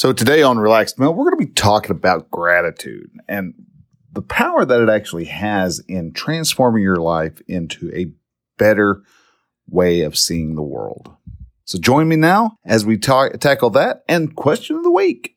So today on Relaxed Male, we're going to be talking about gratitude and the power that it actually has in transforming your life into a better way of seeing the world. So join me now as we ta- tackle that and question of the week.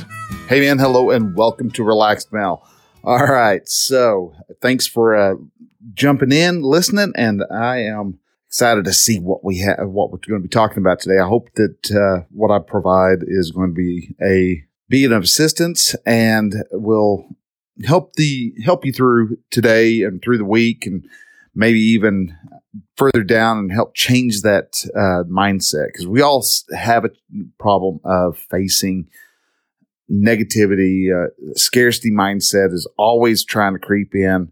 Hey man, hello and welcome to Relaxed Male. All right, so thanks for uh, jumping in, listening, and I am excited to see what we have, what we're going to be talking about today. I hope that uh, what I provide is going to be a be an assistance and will help the help you through today and through the week, and maybe even further down and help change that uh, mindset because we all have a problem of facing negativity, uh, scarcity mindset is always trying to creep in.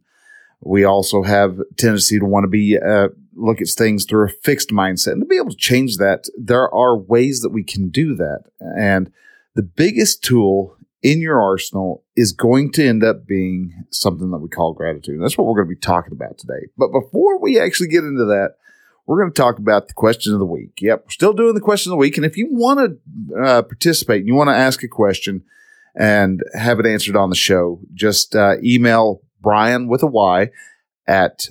We also have tendency to want to be uh, look at things through a fixed mindset, and to be able to change that, there are ways that we can do that. And the biggest tool in your arsenal is going to end up being something that we call gratitude. And that's what we're going to be talking about today. But before we actually get into that, we're going to talk about the question of the week. Yep, we're still doing the question of the week. And if you want to uh, participate and you want to ask a question and have it answered on the show, just uh, email Brian with a Y at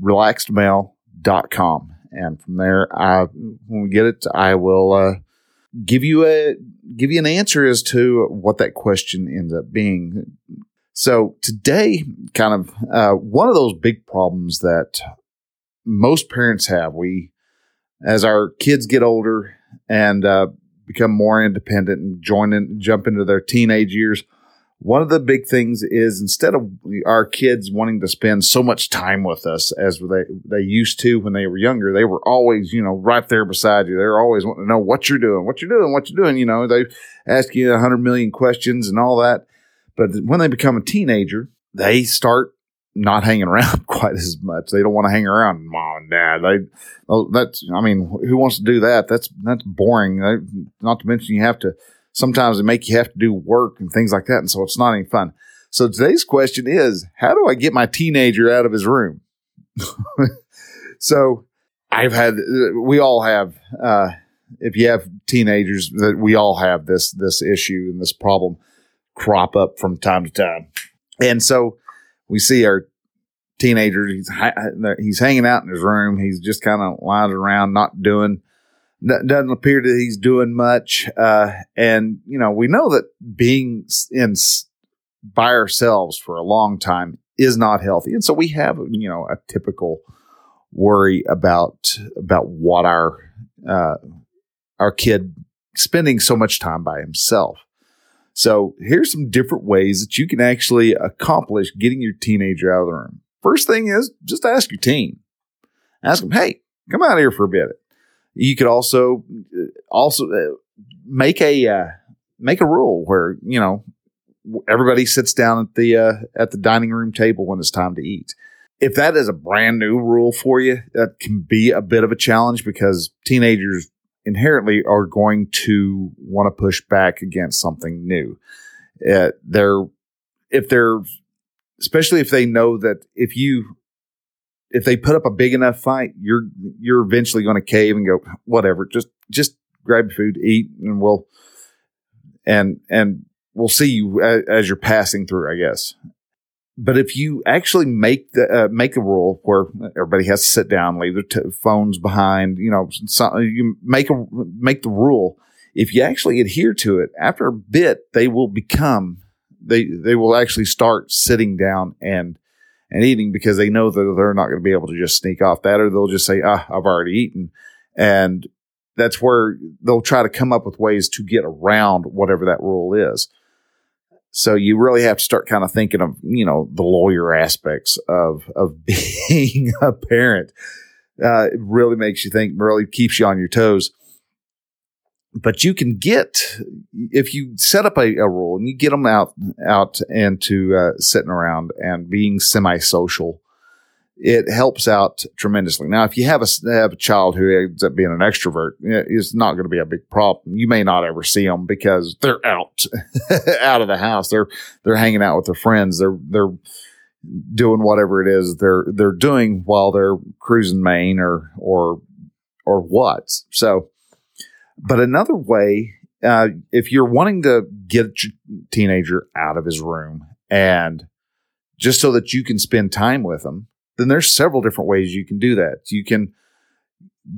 relaxedmale.com. And from there, I, when we get it, I will uh, give you a give you an answer as to what that question ends up being. So today, kind of uh, one of those big problems that most parents have. We, as our kids get older and uh, become more independent and join in, jump into their teenage years, one of the big things is instead of our kids wanting to spend so much time with us as they, they used to when they were younger, they were always, you know, right there beside you. They're always wanting to know what you're doing, what you're doing, what you're doing. You know, they ask you a hundred million questions and all that. But when they become a teenager, they start not hanging around quite as much. They don't want to hang around mom and dad. They, that's, I mean, who wants to do that? That's, that's boring. Not to mention you have to, sometimes they make you have to do work and things like that. And so it's not any fun. So today's question is, how do I get my teenager out of his room? so I've had, we all have, uh, if you have teenagers that we all have this, this issue and this problem crop up from time to time. And so we see our teenager. He's he's hanging out in his room. He's just kind of lying around, not doing. Doesn't appear that he's doing much. Uh, and you know, we know that being in by ourselves for a long time is not healthy, and so we have you know a typical worry about about what our uh, our kid spending so much time by himself. So here's some different ways that you can actually accomplish getting your teenager out of the room. First thing is just ask your teen. Ask them, hey, come out here for a bit. You could also also uh, make a uh, make a rule where you know everybody sits down at the uh, at the dining room table when it's time to eat. If that is a brand new rule for you, that can be a bit of a challenge because teenagers inherently are going to want to push back against something new. Uh, they're if they're especially if they know that if you if they put up a big enough fight, you're you're eventually going to cave and go whatever. Just just grab food, eat, and we'll and and we'll see you as, as you're passing through. I guess. But if you actually make the uh, make a rule where everybody has to sit down, leave their t- phones behind, you know, so you make a make the rule. If you actually adhere to it, after a bit, they will become they they will actually start sitting down and and eating because they know that they're not going to be able to just sneak off that, or they'll just say, "Ah, I've already eaten," and that's where they'll try to come up with ways to get around whatever that rule is. So you really have to start kind of thinking of, you know, the lawyer aspects of, of being a parent. Uh, it really makes you think, really keeps you on your toes. But you can get, if you set up a, a rule and you get them out, out into uh, sitting around and being semi social, it helps out tremendously. Now, if you have a have a child who ends up being an extrovert, it's not going to be a big problem. You may not ever see them because they're out out of the house. They're they're hanging out with their friends. They're they're doing whatever it is they're they're doing while they're cruising Maine or or or what. So, but another way, uh, if you're wanting to get a teenager out of his room and just so that you can spend time with them then there's several different ways you can do that. You can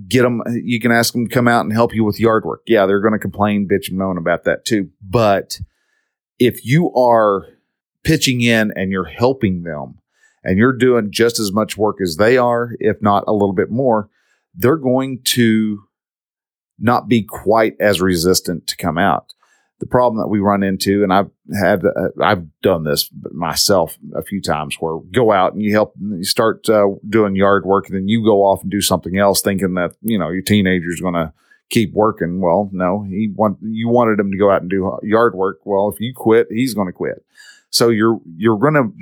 get them, you can ask them to come out and help you with yard work. Yeah, they're going to complain, bitch, and moan about that too. But if you are pitching in and you're helping them and you're doing just as much work as they are, if not a little bit more, they're going to not be quite as resistant to come out the problem that we run into, and I've had, uh, I've done this myself a few times where go out and you help, you start uh, doing yard work, and then you go off and do something else, thinking that you know your teenager's going to keep working. Well, no, he want you wanted him to go out and do yard work. Well, if you quit, he's going to quit. So you're you're going to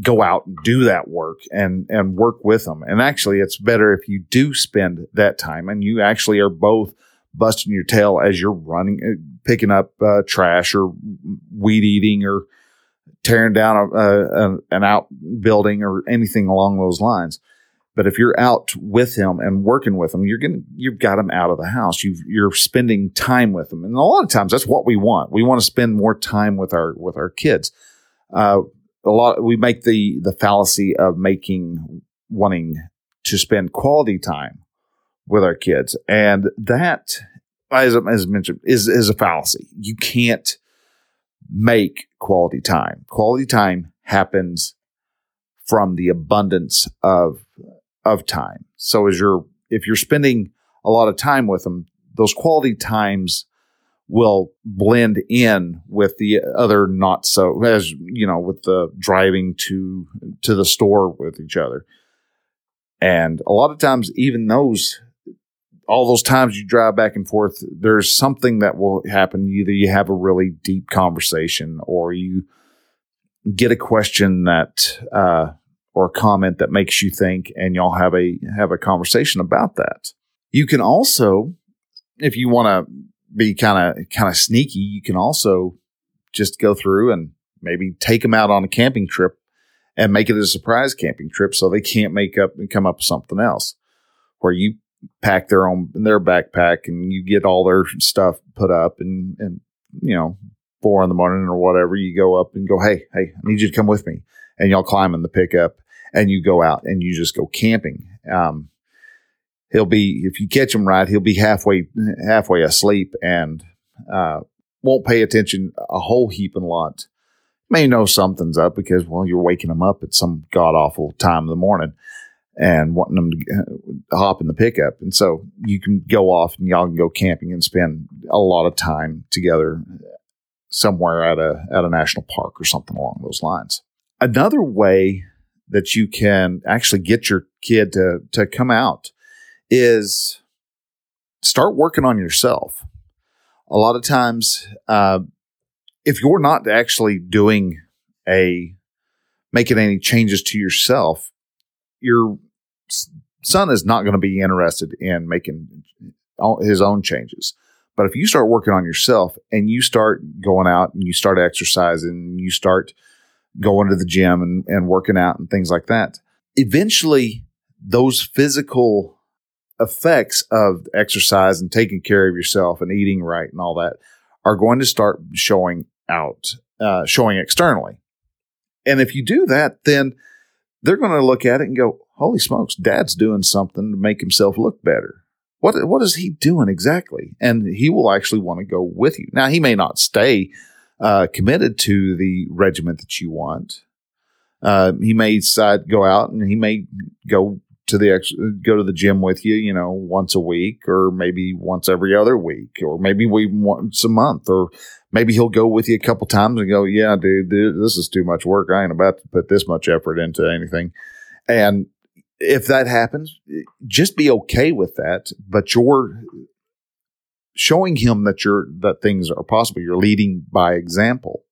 go out and do that work and and work with them. And actually, it's better if you do spend that time and you actually are both busting your tail as you're running, uh, picking up uh, trash or weed eating or tearing down a, a, an outbuilding or anything along those lines. But if you're out with him and working with him, you're getting you've got him out of the house. you you're spending time with him, and a lot of times that's what we want. We want to spend more time with our with our kids. Uh, a lot we make the the fallacy of making wanting to spend quality time with our kids. And that, as, as mentioned, is, is a fallacy. You can't make quality time. Quality time happens from the abundance of, of time. So as you're, if you're spending a lot of time with them, those quality times will blend in with the other not so as you know with the driving to to the store with each other and a lot of times even those all those times you drive back and forth, there's something that will happen. Either you have a really deep conversation or you get a question that, uh, or a comment that makes you think and y'all have a, have a conversation about that. You can also, if you want to be kind of, kind of sneaky, you can also just go through and maybe take them out on a camping trip and make it a surprise camping trip so they can't make up and come up with something else where you pack their own their backpack and you get all their stuff put up and and you know four in the morning or whatever you go up and go hey hey i need you to come with me. And y'all climb in the pickup and you go out and you just go camping. Um, he'll be if you catch him right he'll be halfway halfway asleep and uh, won't pay attention a whole heap and lot. May know something's up because well you're waking him up at some god awful time of the morning and wanting them to uh, hop in the pickup. And so you can go off and y'all can go camping and spend a lot of time together somewhere at a at a national park or something along those lines. Another way that you can actually get your kid to to come out is start working on yourself. A lot of times, uh, if you're not actually doing a making any changes to yourself, your son is not going to be interested in making his own changes. But if you start working on yourself and you start going out and you start exercising, and you start going to the gym and, and working out and things like that, eventually those physical effects of exercise and taking care of yourself and eating right and all that are going to start showing out, uh, showing externally. And if you do that, then they're going to look at it and go, holy smokes, dad's doing something to make himself look better. What, what is he doing exactly? And he will actually want to go with you. Now, he may not stay uh, committed to the regiment that you want. Uh, he may decide go out and he may go to the ex- go to the gym with you, you know, once a week or maybe once every other week or maybe once a month or maybe he'll go with you a couple times and go, yeah, dude, this is too much work. I ain't about to put this much effort into anything. And if that happens, just be okay with that. But you're showing him that you're, that things are possible. You're leading by example.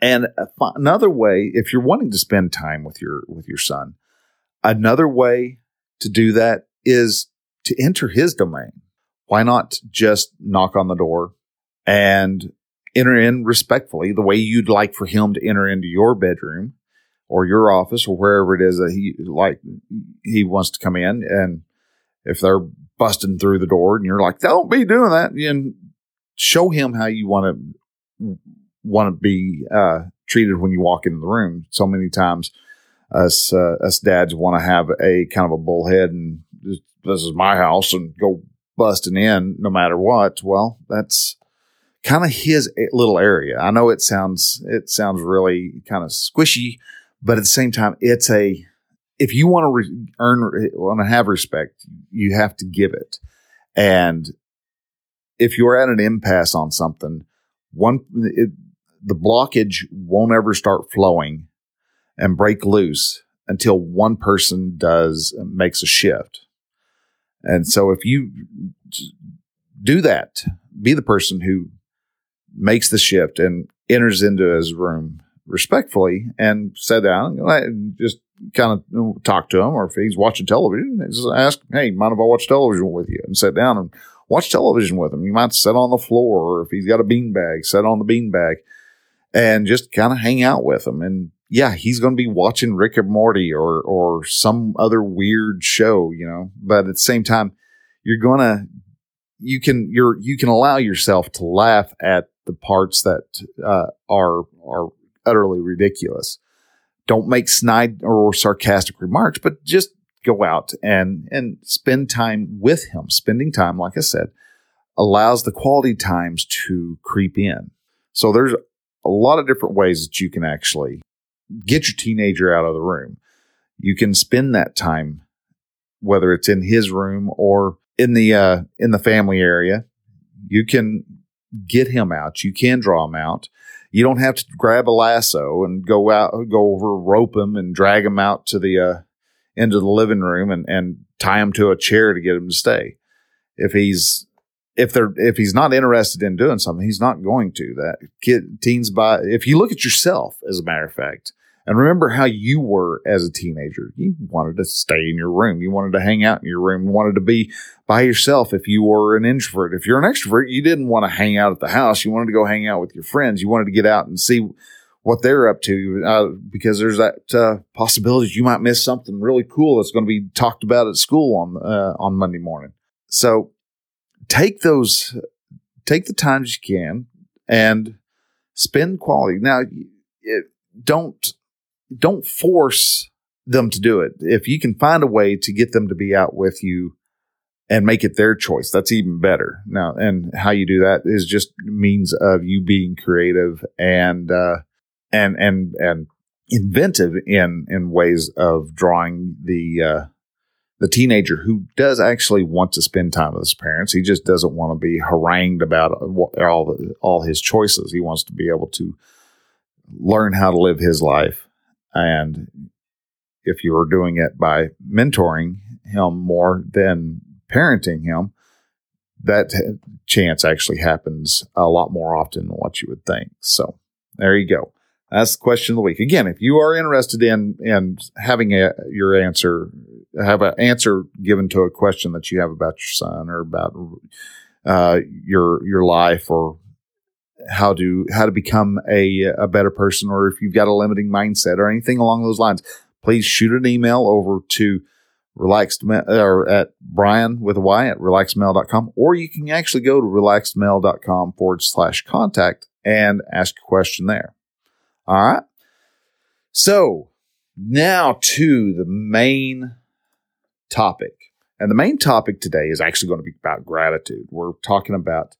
And another way, if you're wanting to spend time with your, with your son, another way to do that is to enter his domain. Why not just knock on the door and enter in respectfully the way you'd like for him to enter into your bedroom or your office or wherever it is that he like he wants to come in and if they're busting through the door and you're like don't be doing that and show him how you want to want to be uh, treated when you walk into the room so many times us uh, us dads want to have a kind of a bullhead and this is my house and go busting in no matter what. Well, that's kind of his little area. I know it sounds it sounds really kind of squishy, but at the same time, it's a if you want to re- earn want to have respect, you have to give it. And if you're at an impasse on something, one it, the blockage won't ever start flowing and break loose until one person does makes a shift. And so if you do that, be the person who makes the shift and enters into his room respectfully and sit down and just kind of talk to him or if he's watching television, just ask, Hey, mind if I watch television with you and sit down and watch television with him. You might sit on the floor or if he's got a bean bag, sit on the bean bag and just kind of hang out with him and yeah, he's going to be watching Rick and Morty or or some other weird show, you know. But at the same time, you're going to you can you're you can allow yourself to laugh at the parts that uh, are are utterly ridiculous. Don't make snide or sarcastic remarks, but just go out and and spend time with him. Spending time, like I said, allows the quality times to creep in. So there's a lot of different ways that you can actually get your teenager out of the room. You can spend that time, whether it's in his room or in the uh, in the family area. You can get him out. You can draw him out. You don't have to grab a lasso and go out, go over, rope him, and drag him out to the uh, into the living room and and tie him to a chair to get him to stay. If he's if they're if he's not interested in doing something, he's not going to. That kid teens by if you look at yourself, as a matter of fact, and remember how you were as a teenager. You wanted to stay in your room. You wanted to hang out in your room. You wanted to be by yourself if you were an introvert. If you're an extrovert, you didn't want to hang out at the house. You wanted to go hang out with your friends. You wanted to get out and see what they're up to uh, because there's that uh, possibility you might miss something really cool that's going to be talked about at school on uh, on Monday morning. So take those, take the times you can, and spend quality. Now, it, don't don't force them to do it. If you can find a way to get them to be out with you and make it their choice, that's even better. Now, and how you do that is just means of you being creative and uh, and and and inventive in in ways of drawing the uh, the teenager who does actually want to spend time with his parents. He just doesn't want to be harangued about all all his choices. He wants to be able to learn how to live his life and if you are doing it by mentoring him more than parenting him, that chance actually happens a lot more often than what you would think. So there you go. That's the question of the week. Again, if you are interested in in having a, your answer, have an answer given to a question that you have about your son or about uh, your your life or how to how to become a a better person or if you've got a limiting mindset or anything along those lines please shoot an email over to relaxed or at brian with a y at relaxedmale.com or you can actually go to relaxedmale.com forward slash contact and ask a question there. All right. So now to the main topic. And the main topic today is actually going to be about gratitude. We're talking about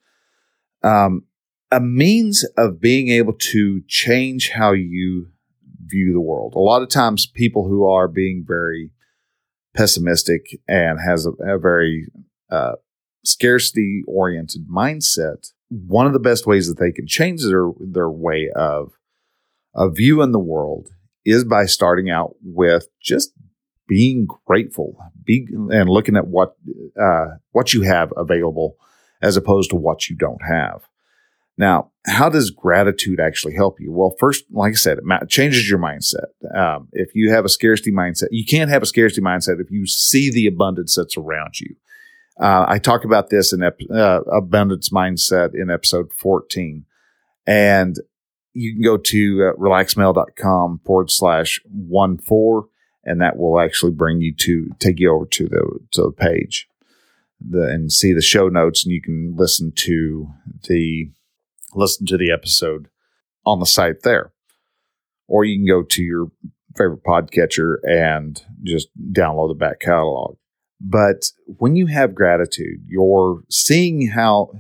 um, a means of being able to change how you view the world. A lot of times, people who are being very pessimistic and has a, a very uh, scarcity oriented mindset, one of the best ways that they can change their their way of of viewing the world is by starting out with just being grateful, be and looking at what uh, what you have available as opposed to what you don't have. Now, how does gratitude actually help you? Well, first, like I said, it changes your mindset. Um, if you have a scarcity mindset, you can't have a scarcity mindset if you see the abundance that's around you. Uh, I talk about this in ep- uh, abundance mindset in episode 14. And you can go to uh, relaxedmale.com forward slash one four, and that will actually bring you to take you over to the, to the page the, and see the show notes. And you can listen to the, listen to the episode on the site there. Or you can go to your favorite podcatcher and just download the back catalog. But when you have gratitude, you're seeing how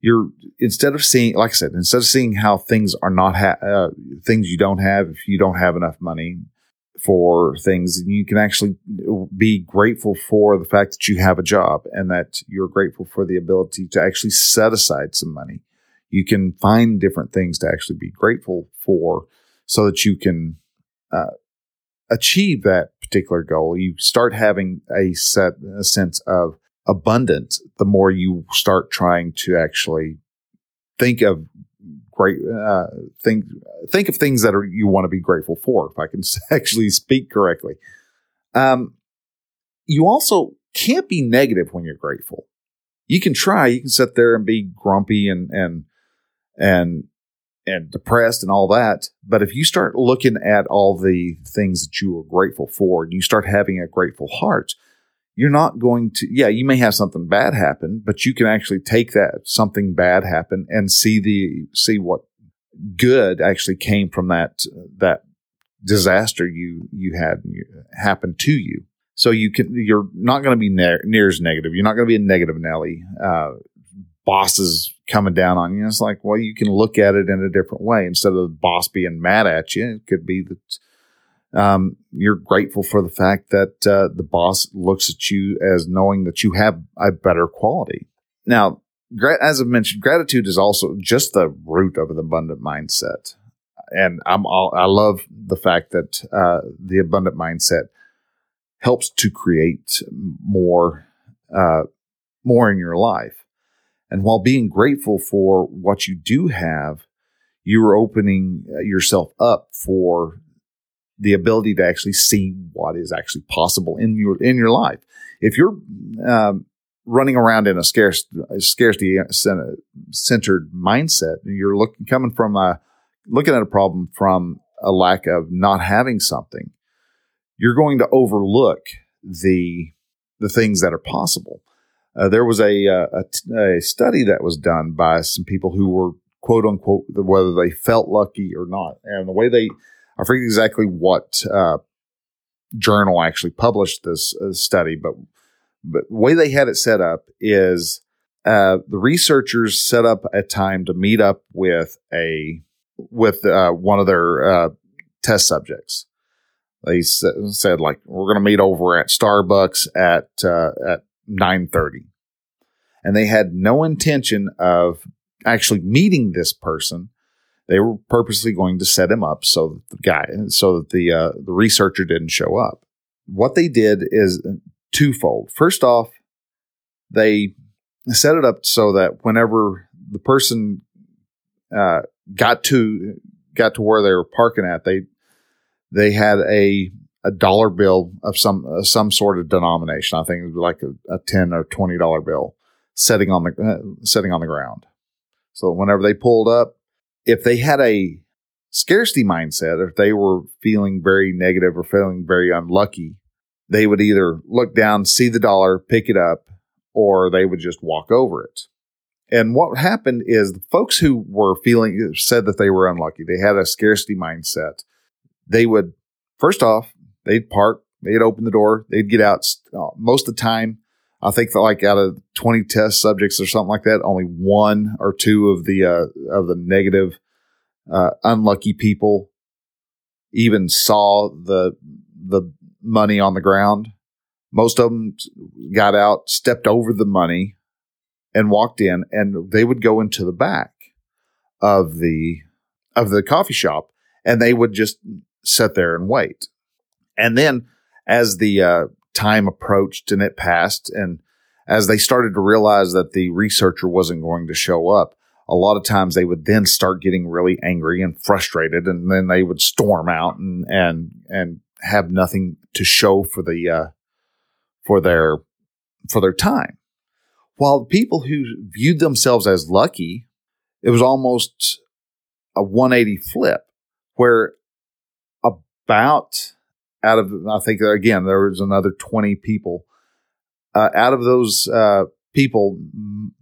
you're instead of seeing, like I said, instead of seeing how things are not ha- uh, things you don't have if you don't have enough money for things, you can actually be grateful for the fact that you have a job and that you're grateful for the ability to actually set aside some money. You can find different things to actually be grateful for so that you can uh, achieve that particular goal, you start having a set a sense of abundance the more you start trying to actually think of great uh, think think of things that are you want to be grateful for if i can actually speak correctly. Um, you also can't be negative when you're grateful. You can try you can sit there and be grumpy and and and and depressed and all that. But if you start looking at all the things that you are grateful for and you start having a grateful heart, you're not going to, yeah, you may have something bad happen, but you can actually take that something bad happen and see the, see what good actually came from that, that disaster you, you had happen to you. So you can, you're not going to be ne- near as negative. You're not going to be a negative Nelly. Uh, bosses coming down on you. It's like, well, you can look at it in a different way. Instead of the boss being mad at you, it could be that um, you're grateful for the fact that uh, the boss looks at you as knowing that you have a better quality. Now, as I've mentioned, gratitude is also just the root of an abundant mindset. And I'm all, I love the fact that uh, the abundant mindset helps to create more uh, more in your life. And while being grateful for what you do have, you're opening uh, yourself up for the ability to actually see what is actually possible in your in your life. If you're um, running around in a scarce scarcity centered mindset, you're looking coming from a looking at a problem from a lack of not having something, you're going to overlook the the things that are possible. Uh, there was a, uh, a, a study that was done by some people who were quote unquote whether they felt lucky or not, and the way they I forget exactly what uh, journal actually published this uh, study, but but the way they had it set up is uh, the researchers set up a time to meet up with a with uh, one of their uh, test subjects. They said like we're going to meet over at Starbucks at at 9:30. And they had no intention of actually meeting this person. They were purposely going to set him up so that the guy, so that the uh, the researcher didn't show up. What they did is twofold. First off, they set it up so that whenever the person uh, got to got to where they were parking at, they they had a a dollar bill of some uh, some sort of denomination. I think it was like a, a ten or twenty dollar bill setting on the uh, setting on the ground. So whenever they pulled up, if they had a scarcity mindset, if they were feeling very negative or feeling very unlucky, they would either look down, see the dollar, pick it up, or they would just walk over it. And what happened is the folks who were feeling said that they were unlucky. They had a scarcity mindset. They would, first off, They'd park, they'd open the door, they'd get out. Uh, most of the time, I think that like out of 20 test subjects or something like that, only one or two of the, uh, of the negative, uh, unlucky people even saw the, the money on the ground. Most of them got out, stepped over the money, and walked in, and they would go into the back of the of the coffee shop, and they would just sit there and wait. And then, as the uh, time approached and it passed, and as they started to realize that the researcher wasn't going to show up, a lot of times they would then start getting really angry and frustrated, and then they would storm out and and and have nothing to show for the uh, for their for their time. While people who viewed themselves as lucky, it was almost a 180 flip, where about out of I think again there was another 20 people. Uh, out of those uh, people,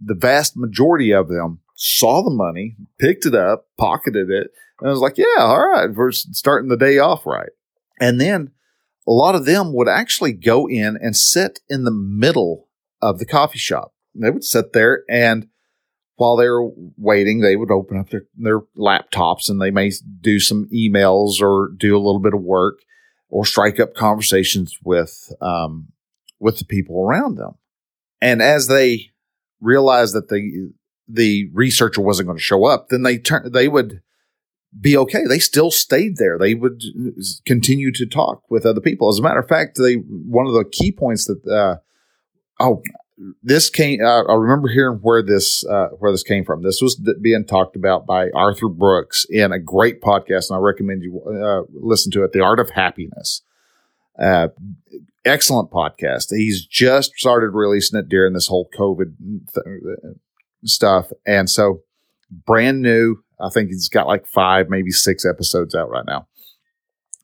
the vast majority of them saw the money, picked it up, pocketed it, and was like, yeah, all right, we're starting the day off right. And then a lot of them would actually go in and sit in the middle of the coffee shop. They would sit there and while they were waiting, they would open up their, their laptops and they may do some emails or do a little bit of work or strike up conversations with um, with the people around them. And as they realized that the the researcher wasn't going to show up, then they turn they would be okay. They still stayed there. They would continue to talk with other people. As a matter of fact, they one of the key points that uh, oh this came. Uh, I remember hearing where this uh, where this came from. This was being talked about by Arthur Brooks in a great podcast, and I recommend you uh, listen to it. The Art of Happiness. Uh, excellent podcast. He's just started releasing it during this whole COVID th- stuff. And so brand new. I think he's got like five, maybe six episodes out right now.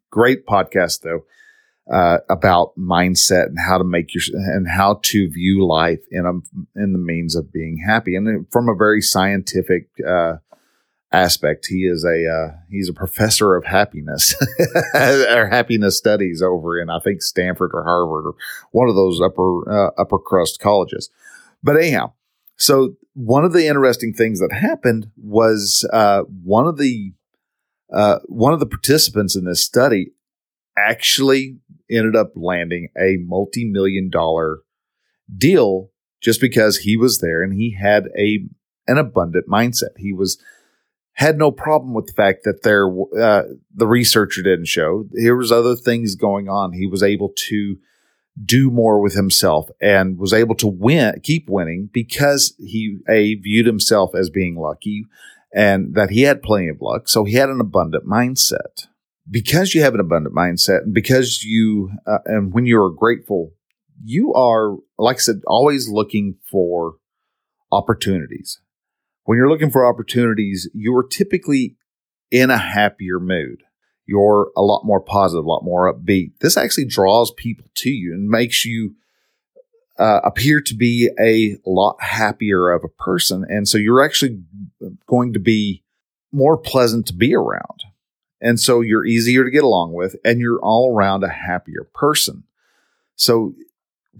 Great podcast though, uh, about mindset and how to make your and how to view life in a in the means of being happy, and from a very scientific uh, aspect. He is a uh, he's a professor of happiness or happiness studies over in I think Stanford or Harvard or one of those upper uh, upper crust colleges. But anyhow, so one of the interesting things that happened was uh, one of the uh, one of the participants in this study actually ended up landing a multi-million dollar deal just because he was there and he had a an abundant mindset. He was had no problem with the fact that there uh, the researcher didn't show. There was other things going on. He was able to do more with himself and was able to win, keep winning because he a viewed himself as being lucky and that he had plenty of luck. So he had an abundant mindset. Because you have an abundant mindset and because you, uh, and when you're grateful, you are, like I said, always looking for opportunities. When you're looking for opportunities, you are typically in a happier mood you're a lot more positive, a lot more upbeat. This actually draws people to you and makes you uh, appear to be a lot happier of a person. And so you're actually going to be more pleasant to be around. And so you're easier to get along with and you're all around a happier person. So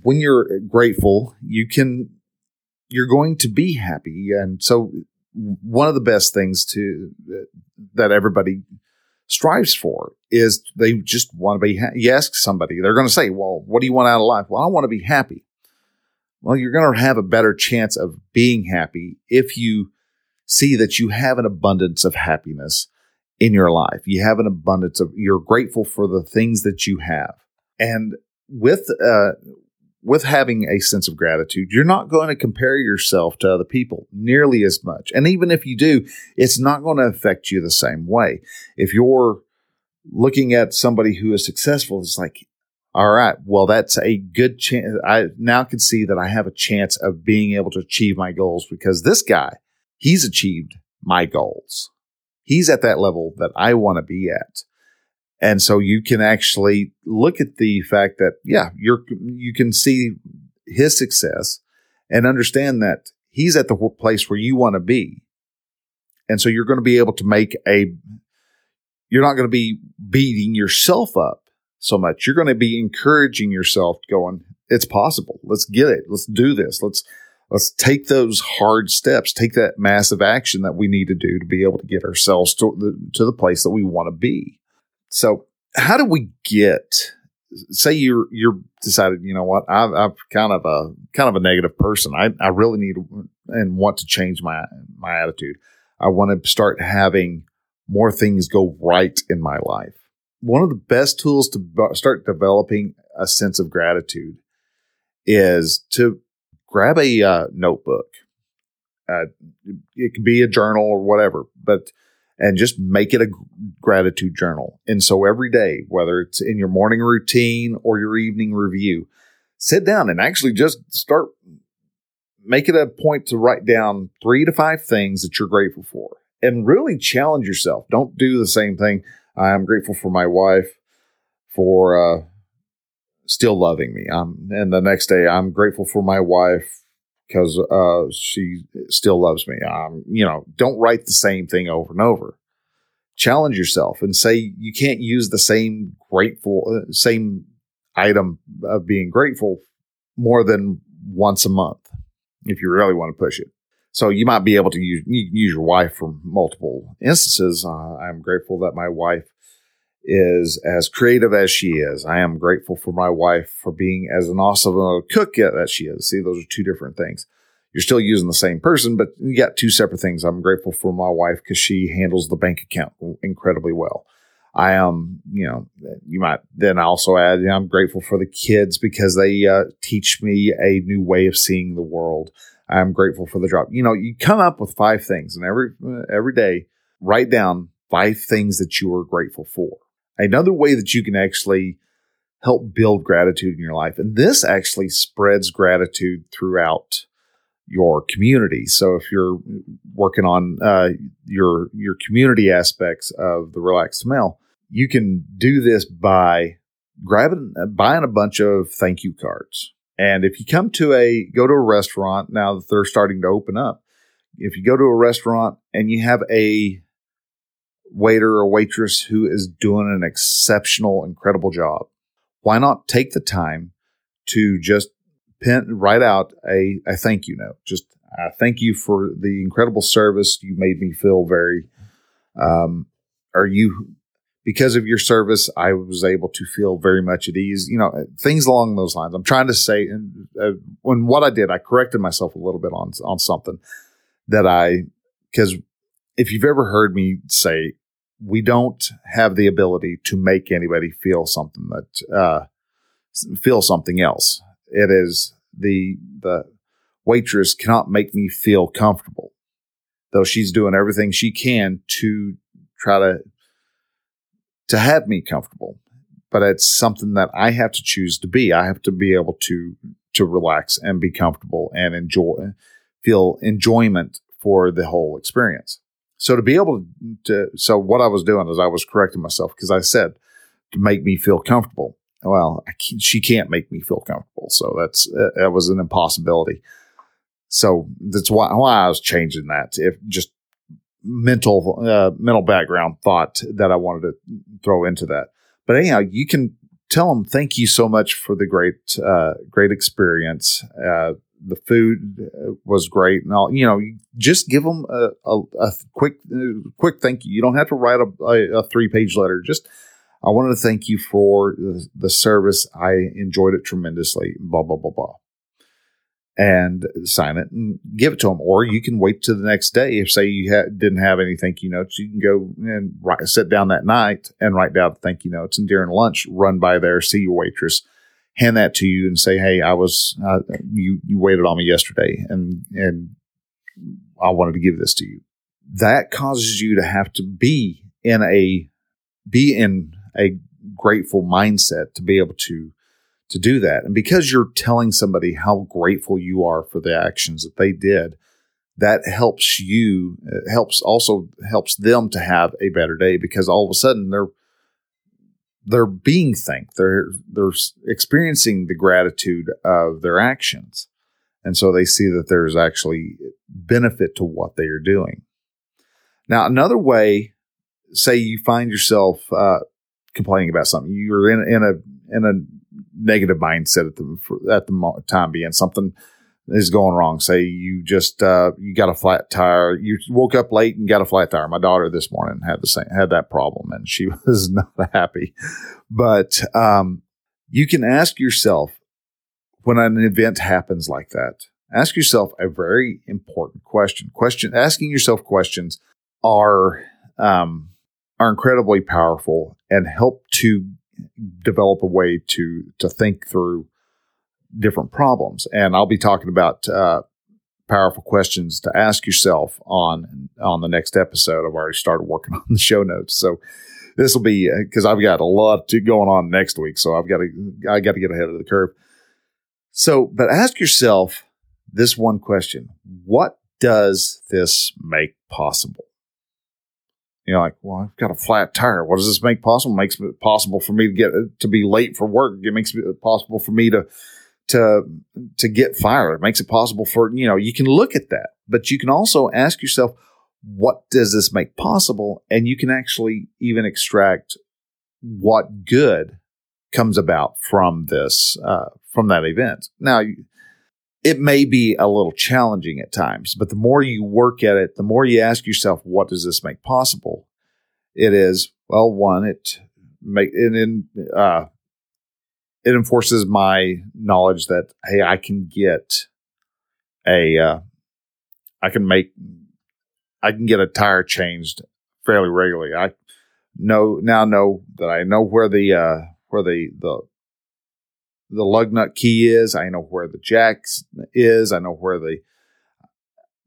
when you're grateful, you can, you're going to be happy. And so one of the best things to, that everybody strives for is they just want to be, ha- you ask somebody, they're going to say, well, what do you want out of life? Well, I want to be happy. Well, you're going to have a better chance of being happy if you see that you have an abundance of happiness in your life. You have an abundance of, you're grateful for the things that you have. And with, uh, with having a sense of gratitude, you're not going to compare yourself to other people nearly as much. And even if you do, it's not going to affect you the same way. If you're looking at somebody who is successful, it's like, all right, well, that's a good chance. I now can see that I have a chance of being able to achieve my goals because this guy, he's achieved my goals. He's at that level that I want to be at. And so you can actually look at the fact that, yeah, you're, you can see his success and understand that he's at the place where you want to be. And so you're going to be able to make a, you're not going to be beating yourself up so much. You're going to be encouraging yourself going, it's possible. Let's get it. Let's do this. Let's, let's take those hard steps, take that massive action that we need to do to be able to get ourselves to the, to the place that we want to be. So, how do we get say you're you're decided, you know what, I've, I'm kind of a kind of a negative person. I I really need and want to change my my attitude. I want to start having more things go right in my life. One of the best tools to start developing a sense of gratitude is to grab a uh, notebook. Uh, it can be a journal or whatever, but and just make it a gratitude journal. And so every day, whether it's in your morning routine or your evening review, sit down and actually just start make it a point to write down three to five things that you're grateful for and really challenge yourself. Don't do the same thing. I'm grateful for my wife for uh, still loving me. Um, and the next day, I'm grateful for my wife because uh, she still loves me. Um, you know, don't write the same thing over and over. Challenge yourself and say you can't use the same grateful, uh, same item of being grateful more than once a month if you really want to push it. So you might be able to use, use your wife for multiple instances. Uh, I'm grateful that my wife is as creative as she is. I am grateful for my wife for being as an awesome cook that she is. See, those are two different things. You're still using the same person, but you got two separate things. I'm grateful for my wife because she handles the bank account incredibly well. I am, you know, you might then also add, you know, I'm grateful for the kids because they uh, teach me a new way of seeing the world. I'm grateful for the job. You know, you come up with five things, and every every day, write down five things that you are grateful for another way that you can actually help build gratitude in your life. And this actually spreads gratitude throughout your community. So if you're working on uh, your your community aspects of the relaxed male, you can do this by grabbing buying a bunch of thank you cards. And if you come to a go to a restaurant now that they're starting to open up, if you go to a restaurant and you have a waiter or waitress who is doing an exceptional, incredible job, why not take the time to just pen, write out a, a thank you note? Just uh, thank you for the incredible service. You made me feel very, um, are you, because of your service, I was able to feel very much at ease. You know, things along those lines. I'm trying to say, and uh, when what I did, I corrected myself a little bit on on something that I, because if you've ever heard me say, we don't have the ability to make anybody feel something that uh, feel something else. It is the the waitress cannot make me feel comfortable, though she's doing everything she can to try to to have me comfortable. But it's something that I have to choose to be. I have to be able to to relax and be comfortable and enjoy feel enjoyment for the whole experience. So to be able to, so what I was doing is I was correcting myself because I said to make me feel comfortable. Well, can't, she can't make me feel comfortable, so that's uh, that was an impossibility. So that's why why I was changing that. If just mental uh, mental background thought that I wanted to throw into that. But anyhow, you can tell them thank you so much for the great uh, great experience. Uh, the food uh, was great and all. You know, just give them a, a, a quick uh, quick thank you. You don't have to write a, a, three page letter. Just I wanted to thank you for the, the, service. I enjoyed it tremendously. Blah blah blah blah. And sign it and give it to them, or you can wait to the next day. If say you ha- didn't have any thank you notes, you can go and write, sit down that night and write down thank you notes. And during lunch, run by there, see your waitress, hand that to you and say, "Hey, I was uh, you you waited on me yesterday, and and I wanted to give this to you." That causes you to have to be in a be in a grateful mindset to be able to to do that. And because you're telling somebody how grateful you are for the actions that they did, that helps you helps also helps them to have a better day because all of a sudden they're they're being thanked. They're they're experiencing the gratitude of their actions, and so they see that there's actually benefit to what they are doing. Now, another way, say you find yourself uh, complaining about something, you're in in a in a negative mindset at the at the time being something is going wrong. Say you just uh, you got a flat tire. You woke up late and got a flat tire. My daughter this morning had the same had that problem, and she was not happy. But um, you can ask yourself when an event happens like that, ask yourself a very important question. Question asking yourself questions are um, are incredibly powerful and help to develop a way to to think through different problems. And I'll be talking about uh, powerful questions to ask yourself on on the next episode. I've already started working on the show notes, so this will be because uh, I've got a lot to going on next week. So I've got to I got to get ahead of the curve. So, but ask yourself this one question: What does this make possible? You know, like, well, I've got a flat tire. What does this make possible? It makes it possible for me to get to be late for work. It makes it possible for me to to to get fired. It makes it possible for you know you can look at that, but you can also ask yourself, what does this make possible? And you can actually even extract what good comes about from this uh, from that event. Now, it may be a little challenging at times, but the more you work at it, the more you ask yourself, what does this make possible? It is well, one, it make it in uh, it enforces my knowledge that hey, I can get a uh, I can make I can get a tire changed fairly regularly. I know now know that I know where the uh, where the the the lug nut key is. I know where the jack is. I know where the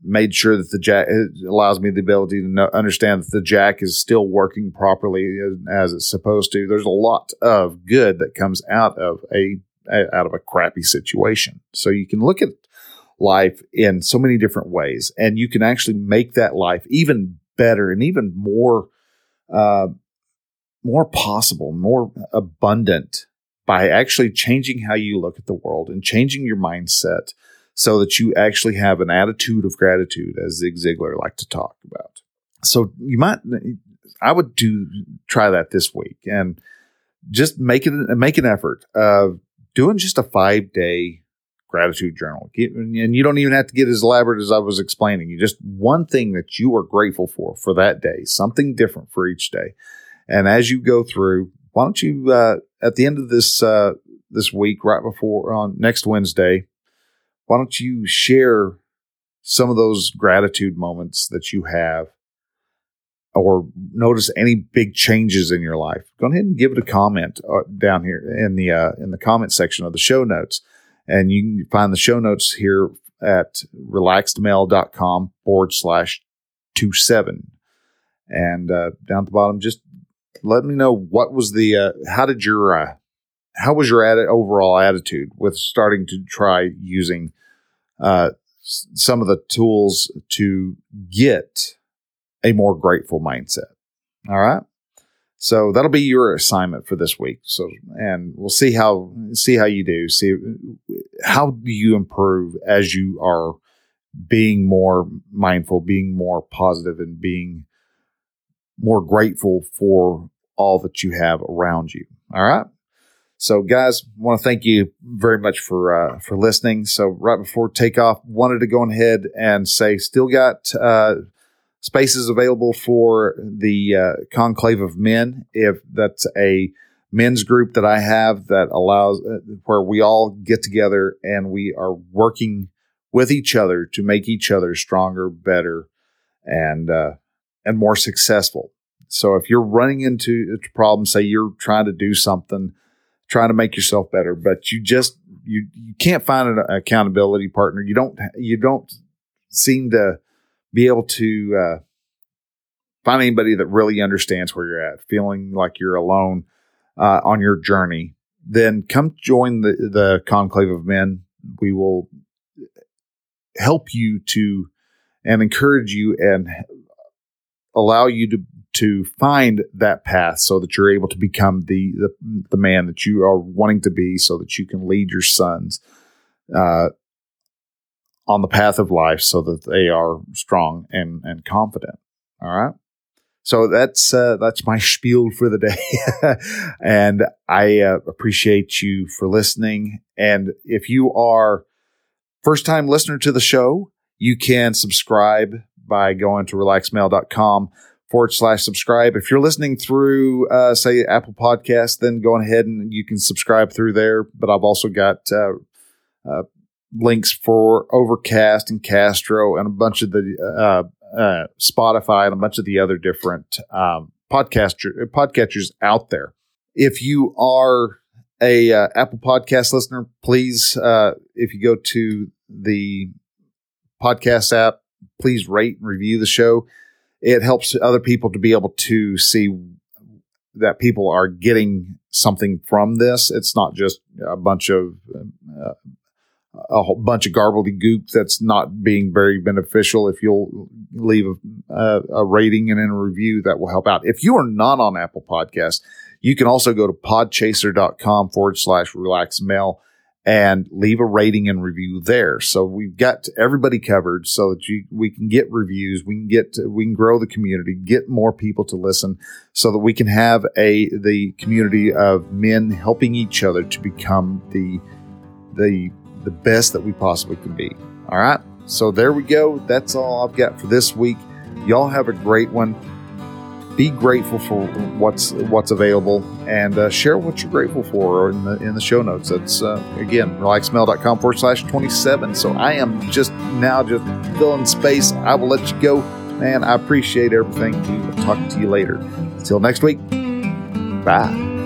made sure that the jack allows me the ability to know, understand that the jack is still working properly as, it's supposed to. There's a lot of good that comes out of a out of a crappy situation. So you can look at life in so many different ways, and you can actually make that life even better and even more uh, more possible, more abundant by actually changing how you look at the world and changing your mindset so that you actually have an attitude of gratitude, as Zig Ziglar liked to talk about. So you might, I would do try that this week and just make it make an effort of doing just a five day gratitude journal. And you don't even have to get as elaborate as I was explaining. You just one thing that you are grateful for for that day, something different for each day. And as you go through, why don't you uh, at the end of this uh, this week, right before on next Wednesday, why don't you share some of those gratitude moments that you have or notice any big changes in your life? Go ahead and give it a comment uh, down here in the uh, in the comment section of the show notes. And you can find the show notes here at relaxedmale.com forward slash two seven. And uh, down at the bottom just let me know what was the uh, how did your uh, how was your overall attitude with starting to try using uh, some of the tools to get a more grateful mindset. All right. So that'll be your assignment for this week. So, and we'll see how, see how you do. See how do you improve as you are being more mindful, being more positive and being more grateful for all that you have around you. All right. So, guys, want to thank you very much for uh, for listening. So, right before takeoff, wanted to go ahead and say, still got uh, spaces available for the uh, Conclave of Men. If that's a men's group that I have that allows uh, where we all get together and we are working with each other to make each other stronger, better, and uh, and more successful. So, if you're running into a problem, say you're trying to do something trying to make yourself better, but you just you you can't find an accountability partner. You don't you don't seem to be able to uh, find anybody that really understands where you're at, feeling like you're alone uh, on your journey. Then come join the the conclave of men. We will help you to and encourage you and allow you to to find that path so that you're able to become the, the, the man that you are wanting to be so that you can lead your sons uh, on the path of life so that they are strong and, and confident. All right. So that's uh, that's my spiel for the day, and I uh, appreciate you for listening. And if you are first time listener to the show, you can subscribe by going to relaxedmale.com forward slash subscribe. If you're listening through, uh, say, Apple Podcast, then go ahead and you can subscribe through there. But I've also got uh, uh, links for Overcast and Castro and a bunch of the uh, uh, Spotify and a bunch of the other different um, podcaster podcatchers out there. If you are a uh, Apple Podcast listener, please, if you go to the podcast app, please rate and review the show. It helps other people to be able to see that people are getting something from this. It's not just a bunch of uh, a whole bunch of garbledy goop that's not being very beneficial. If you'll leave a, a, rating and a review, that will help out. If you are not on Apple Podcasts, you can also go to podchaser.com forward slash relaxedmale and leave a rating and review there. So we've got everybody covered so that you, we can get reviews, we can get, we can grow the community, get more people to listen so that we can have a, the community of men helping each other to become the, the, the best that we possibly can be. All right. So there we go. That's all I've got for this week. Y'all have a great one be grateful for what's what's available and uh, share what you're grateful for in the in the show notes. That's uh, again relaxedmale.com forward slash 27. So I am just now just filling space. I will let you go. Man, I appreciate everything. We will talk to you later. Until next week. Bye.